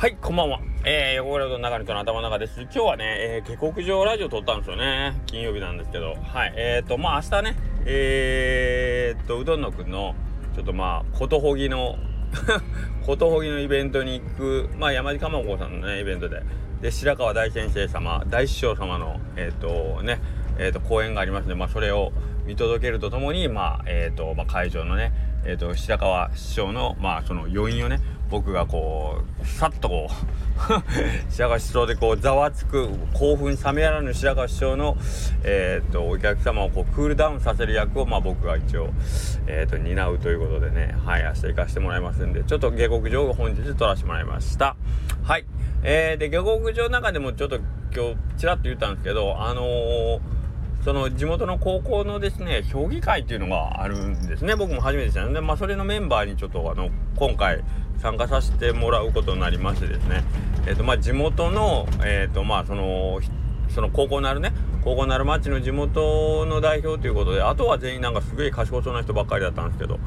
はい、こんばんは。えー、横倉の中の人の頭の中です。今日はね、えー、下克上ラジオ撮ったんですよね。金曜日なんですけど。はい、えーと、まあ明日ね、えーと、うどんのくんの、ちょっとまあ、ことほぎの ことほぎのイベントに行く、まあ山地かまこさんのね、イベントで、で、白川大先生様、大師匠様の、えっ、ー、とね、えっ、ー、と、講演がありますので、まあそれを見届けるとともに、まあ、えっ、ー、と、まあ会場のね、えっ、と、白川師匠の、まあその余韻をね、僕がこうさっとこう 白川師匠でこうざわつく興奮冷めやらぬ白川師匠の、えーと、お客様をこうクールダウンさせる役を、まあ、僕が一応、えーと、担うということでねはい明日行かせてもらいますんでちょっと下克上を本日撮らせてもらいました。はい。えー、で下克上の中でもちょっと今日ちらっと言ったんですけどあのーその地元の高校のですね評議会っていうのがあるんですね。僕も初めてでしたので、まあ、それのメンバーにちょっとあの今回参加させてもらうことになりましてですね、えーとまあ、地元の,、えーとまあ、そのその高校なるね高校なる町の地元の代表ということであとは全員なんかすげえ賢そうな人ばっかりだったんですけど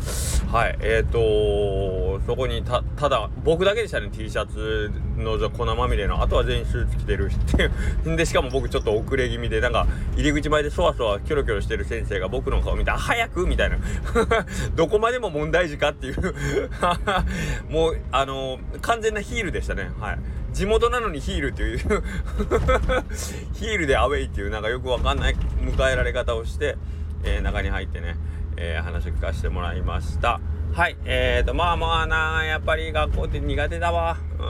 はいえっ、ー、とそこにただ僕だけでしたね T シャツの粉まみれのあとは全員スーツ着てるっていう。でしかも僕ちょっと遅れ気味でなんか入り口前でそわそわキョロキョロしてる先生が僕の顔見て「早く!」みたいな。どこまでも問題児かっていう。もうあの完全なヒールでしたね。はい。地元なのにヒールっていう。ヒールでアウェイっていうなんかよくわかんない。迎えられ方をして、えー、中に入ってね、えー、話を聞かせてもらいました。はいえーとまあまあなやっぱり学校って苦手だわ。う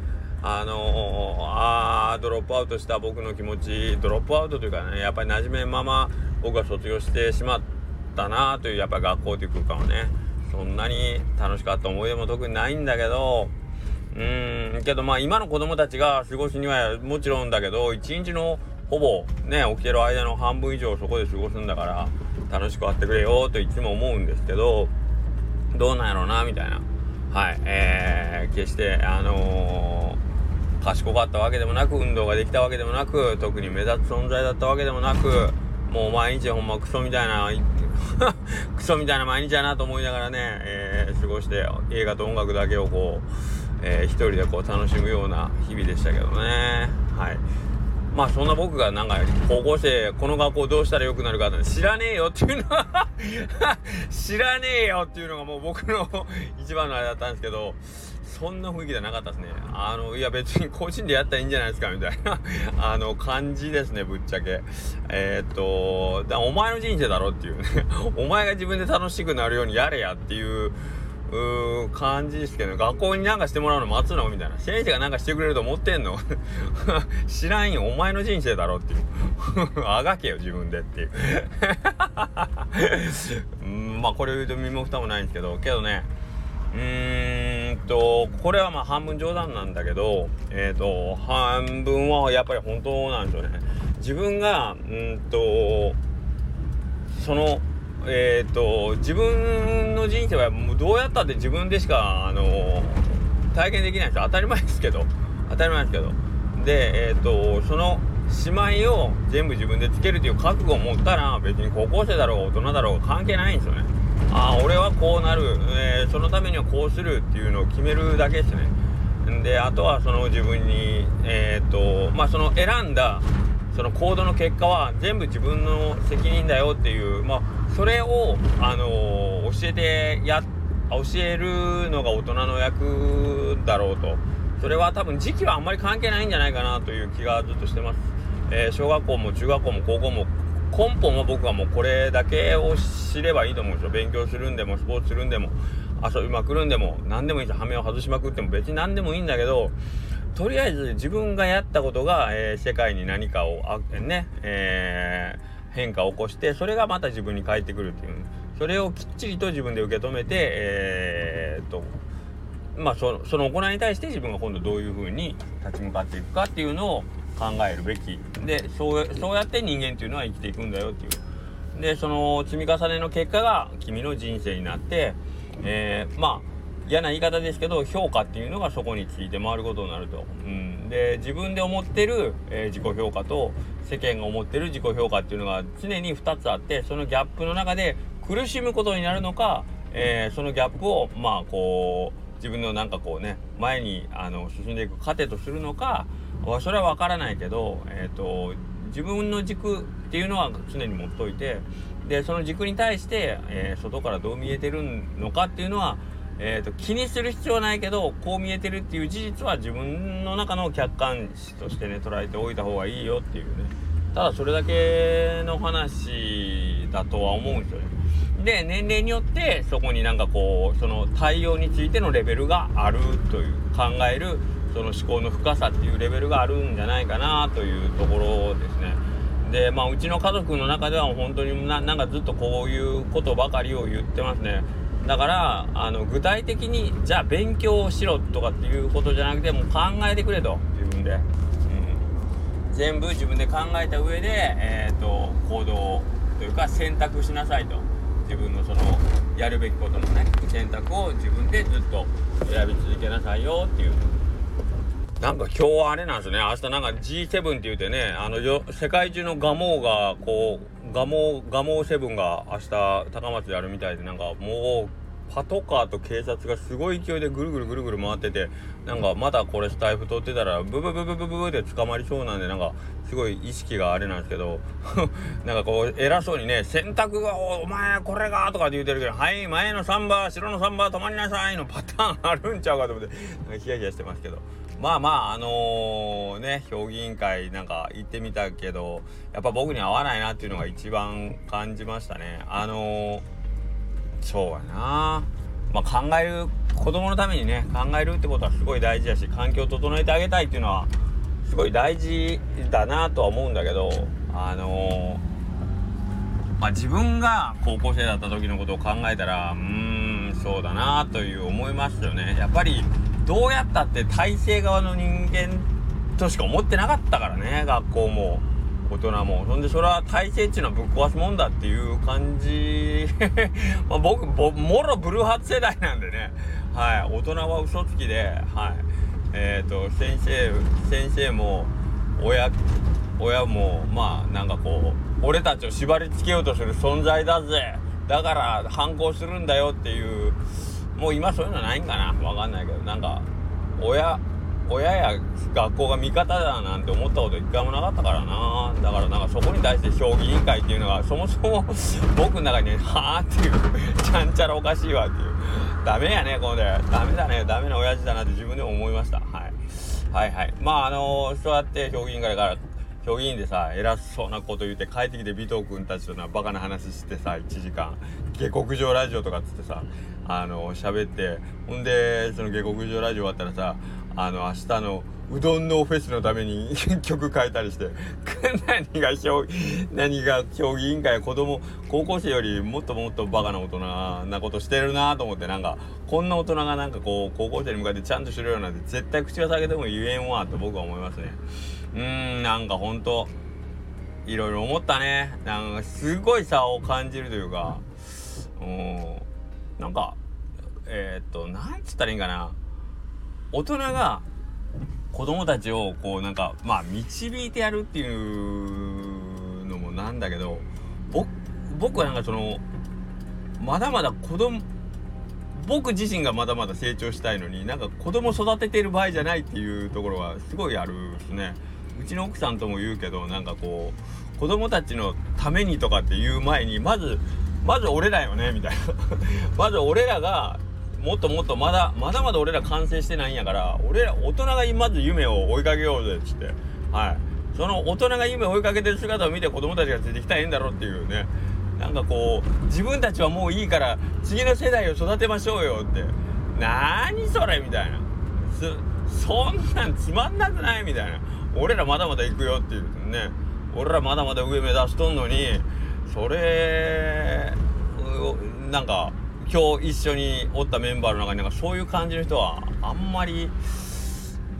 ん。あのー、あドロップアウトした僕の気持ちドロップアウトというかねやっぱり馴染めまま僕は卒業してしまったなというやっぱり学校という空間はねそんなに楽しかった思い出も特にないんだけどうん。けどまあ今の子供たちが過ごすにはもちろんだけど一日のほぼね起きてる間の半分以上そこで過ごすんだから楽しくあってくれよといつも思うんですけどどうなんやろうなみたいな。はい。えー、決してあのー、賢かったわけでもなく運動ができたわけでもなく特に目立つ存在だったわけでもなくもう毎日ほんまクソみたいな クソみたいな毎日やなと思いながらね、えー、過ごして映画と音楽だけをこうえー、一人でこう楽しむような日々でしたけどねはいまあそんな僕がなんか高校生この学校どうしたら良くなるかって知らねえよっていうのは 知らねえよっていうのがもう僕の一番のあれだったんですけどそんな雰囲気じゃなかったですね。あの、いや別に個人でやったらいいんじゃないですかみたいな あの感じですね、ぶっちゃけ。えー、っと、だお前の人生だろっていうね お前が自分で楽しくなるようにやれやっていううー感じですけど、学校になんかしてもらうの待つのみたいな。先生がなんかしてくれると思ってんの？知らんよ。お前の人生だろっていう。あがけよ、自分でっていう。うんまあ、これ言うと身も蓋もないんですけど、けどね、うーんと、これはまあ半分冗談なんだけど、えっ、ー、と、半分はやっぱり本当なんですよね。自分が、うんと、その、えっ、ー、と自分の人生はもうどうやったって自分でしか、あの、体験できない人当たり前ですけど。当たり前ですけど。でえっ、ー、とそのしまいを全部自分でつけるという覚悟を持ったら別に高校生だろう大人だろう関係ないんですよね。ああ俺はこうなる、えそのためにはこうするっていうのを決めるだけですね。であとはその自分にえっ、とまあその選んだその行動の結果は全部自分の責任だよっていうまあそれを、あのー、教えてや教えるのが大人の役だろうと。それは多分時期はあんまり関係ないんじゃないかなという気がずっとしてます、えー、小学校も中学校も高校も根本は僕はもうこれだけを知ればいいと思うんですよ。勉強するんでもスポーツするんでも遊びまくるんでも何でもいいです羽目を外しまくっても別に何でもいいんだけどとりあえず自分がやったことが、えー、世界に何かをあねえー変化を起こしてそれがまた自分に返ってくるっていう。それをきっちりと自分で受け止めてえー、っとまあそその行いに対して自分が今度どういうふうに立ち向かっていくかっていうのを考えるべき。でそうそうやって人間っていうのは生きていくんだよっていう。でその積み重ねの結果が君の人生になってえー、まあ嫌な言い方ですけど評価っていうのがそこについて回ることになると。うん、で自分で思ってる、えー、自己評価と世間が思ってる自己評価っていうのが常に2つあってそのギャップの中で苦しむことになるのか、えー、そのギャップをまあこう自分のなんかこうね前にあの進んでいく糧とするのかそれは分からないけど、えーと、自分の軸っていうのは常に持っといてでその軸に対して、えー、外からどう見えてるのかっていうのは、えーと、気にする必要はないけどこう見えてるっていう事実は自分の中の客観視としてね捉えておいた方がいいよっていうねただそれだけの話だとは思うんですよね。で年齢によってそこになんかこうその対応についてのレベルがあるという考えるその思考の深さっていうレベルがあるんじゃないかなというところですね。でまあうちの家族の中では本当にななんかずっとこういうことばかりを言ってますね。だからあの具体的にじゃあ勉強しろとかっていうことじゃなくてもう考えてくれと。自分で、うん、全部自分で考えた上で、えーと行動というか選択しなさいと。自分のそのやるべきことのね選択を自分でずっと選び続けなさいよっていう。なんか今日はあれなんですね。明日なんか G7 って言うてねあの世界中のガモがこうガモガモ7が明日高松であるみたいでなんかもうパトカーと警察がすごい勢いでぐるぐるぐるぐる回っててなんかまだこれスタイフ取ってたらブブブブブブブで捕まりそうなんでなんかすごい意識があれなんですけどなんかこう偉そうにね洗濯がお前これがとかって言うてるけどはい前の3番白の3番止まりなさいのパターンあるんちゃうかと思ってヒヤヒヤしてますけどまあまああのー、ね評議員会なんか行ってみたけどやっぱ僕に合わないなっていうのが一番感じましたね。あのーそうやな。まあ考える子供のためにね考えるってことはすごい大事だし環境を整えてあげたいっていうのはすごい大事だなとは思うんだけどあのー、まあ、自分が高校生だった時のことを考えたらうーんそうだなという思いますよね。やっぱりどうやったって体制側の人間としか思ってなかったからね。学校も。大人も。そんでそれは体制っていうのはぶっ壊すもんだっていう感じ。まあ僕もろブルーハーツ世代なんでね。はい。大人は嘘つきで。はい。えっ、ー、と先生先生も親親もまあなんかこう俺たちを縛り付けようとする存在だぜ。だから反抗するんだよっていうもう今そういうのないんかな？わかんないけど。なんか親親や学校が味方だなんて思ったこと一回もなかったからな。だからなんかそこに対して評議委員会っていうのがそもそも 僕の中にはあっていうちゃんちゃらおかしいわっていう。ダメやねこれダメだね。ダメな親父だなって自分でも思いました、はい、はいはい。まああのー、そうやって評議委員会から評議員でさ偉そうなこと言うて帰ってきて尾藤君たちとなバカな話してさ1時間。下克上ラジオとかっつってさあの喋って。ほんでその下克上ラジオ終わったらさあの明日のうどんのフェスのために 曲変えたりして。何が何が競技委員会子供高校生よりもっともっとバカな大人なことしてるなと思ってなんかこんな大人がなんかこう高校生に向かってちゃんとしろよなんて絶対口が裂けても言えんわと僕は思いますね。うんなんかほんといろいろ思ったね。なんかすごい差を感じるというかうんなんかえー、っとなんつったらいいんかな。大人が子供たちをこうなんかまあ導いてやるっていうのもなんだけど僕はなんかそのまだまだ子供僕自身がまだまだ成長したいのになんか子供育ててる場合じゃないっていうところはすごいあるですね。うちの奥さんとも言うけどなんかこう子供たちのためにとかって言う前にまずまず俺らよねみたいな。まず俺らがもっともっとまだまだまだ俺ら完成してないんやから俺ら大人がまず夢を追いかけようぜっつって。はい。その大人が夢を追いかけてる姿を見て子供たちがついてきたらええんだろうっていうね。なんかこう自分たちはもういいから次の世代を育てましょうよって。何それみたいな。そんなんつまんなくないみたいな。俺らまだまだ行くよっていうね。俺らまだまだ上目指しとんのにそれなんか今日一緒におったメンバーの中になんかそういう感じの人はあんまり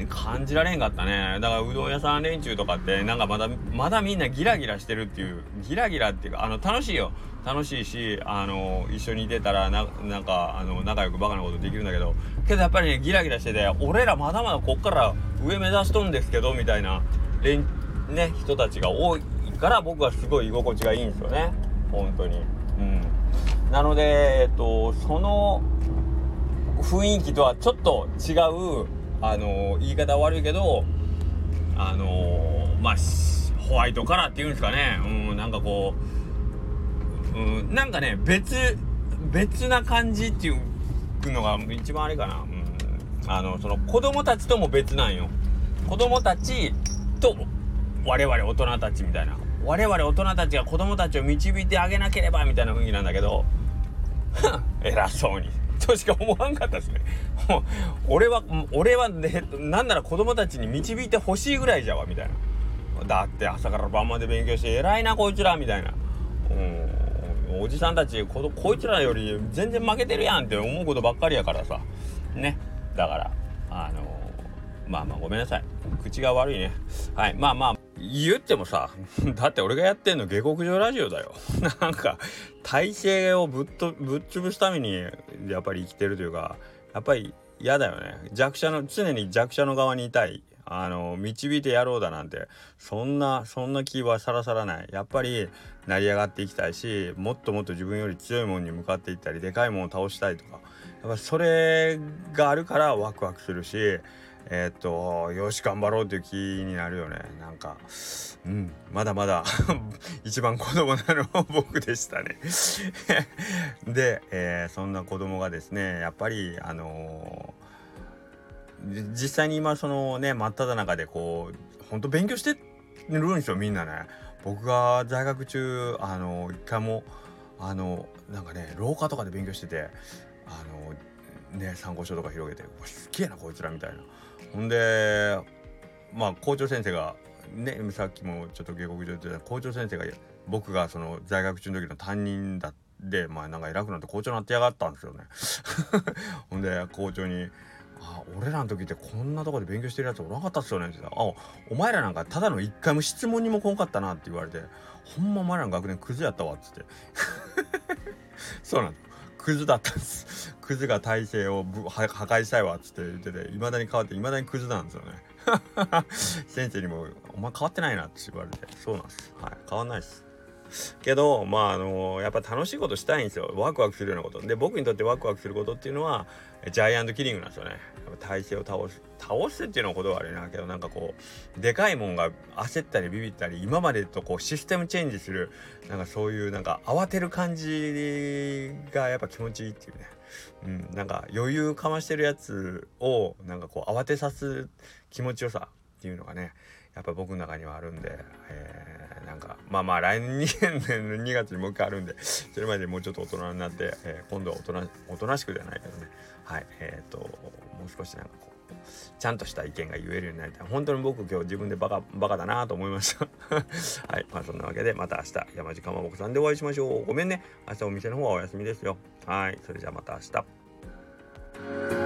感じられんかったね。だからうどん屋さん連中とかってなんかまだまだみんなギラギラしてるっていうギラギラっていうかあの楽しいよ。楽しいしあの一緒にいてたらなんかあの仲良くバカなことできるんだけど。けどやっぱりねギラギラしてて俺らまだまだこっから上目指しとんですけどみたいなね人たちが多いから僕はすごい居心地がいいんですよね。本当に。うん。なので、えっと、その雰囲気とはちょっと違うあの言い方悪いけどあのまあホワイトカラーっていうんですかね。うんなんかこう、うん、なんかね別別な感じっていうのが一番あれかな、うん、あのその子供たちとも別なんよ。子供たちと我々大人たちみたいな。我々大人たちが子供たちを導いてあげなければみたいな雰囲気なんだけど 偉そうに。としか思わんかったですね。俺は俺はねなんなら子供たちに導いてほしいぐらいじゃわみたいな。だって朝から晩まで勉強して偉いなこいつらみたいな。うんおじさんたちここいつらより全然負けてるやんって思うことばっかりやからさ。ね。だからあのまあまあごめんなさい。口が悪いね。はいまあまあ。言ってもさだって俺がやってんの下克上ラジオだよ。なんか体制をぶっとぶっ潰すためにやっぱり生きてるというかやっぱり嫌だよね。弱者の常に弱者の側にいたい。あの導いてやろうだなんて。そんなそんな気はさらさらない。やっぱり成り上がっていきたいしもっともっと自分より強いものに向かっていったりでかいものを倒したいとか。やっぱそれがあるからワクワクするしえ、っとよし頑張ろうという気になるよね。なんかうんまだまだ 一番子供なのは僕でしたね。で、えー、そんな子供がですねやっぱりあのー、実際に今そのね真っ只中でこうほんと勉強してるんですよみんなね。僕が在学中あの一回もあのなんかね廊下とかで勉強しててあのね参考書とか広げてすげえなこいつらみたいな。ほんでまあ校長先生がねさっきもちょっと下克上言ってた校長先生が僕がその在学中の時の担任だってまあなんか偉くなって校長になってやがったんですよね。ほんで校長に「あ俺らの時ってこんなとこで勉強してるやつおらんかったっすよね」って言ったら「あお前らなんかただの一回も質問にも来んかったな」って言われて「ほんまお前らの学年クズやったわ」っつって。そうなんです。クズだったんです。クズが体制を破壊したいわっつって言ってていまだに変わっていまだにクズなんですよね。先生にも「お前変わってないな」って言われてそうなんです。はい変わんないです。けどまああのやっぱ楽しいことしたいんですよ。ワクワクするようなこと。で僕にとってワクワクすることっていうのはジャイアントキリングなんですよね。体勢を倒す倒すっていうのはことはあれなけどなんかこうでかいもんが焦ったりビビったり今までとこうシステムチェンジするなんかそういうなんか慌てる感じがやっぱ気持ちいいっていうね。うんなんか余裕かましてるやつをなんかこう慌てさす気持ちよさっていうのがねやっぱ僕の中にはあるんで、えー、なんかまあまあ来年2年2月にもう一回あるんでそれまでもうちょっと大人になって、えー、今度は大人おとなしくではないけどね。はいえっ、ー、ともう少しなんかこうちゃんとした意見が言えるようになりたい。本当に僕今日自分でバカバカだなと思いました。はいまあそんなわけでまた明日山地かまぼこさんでお会いしましょう。ごめんね。明日お店の方はお休みですよ。はいそれじゃあまた明日。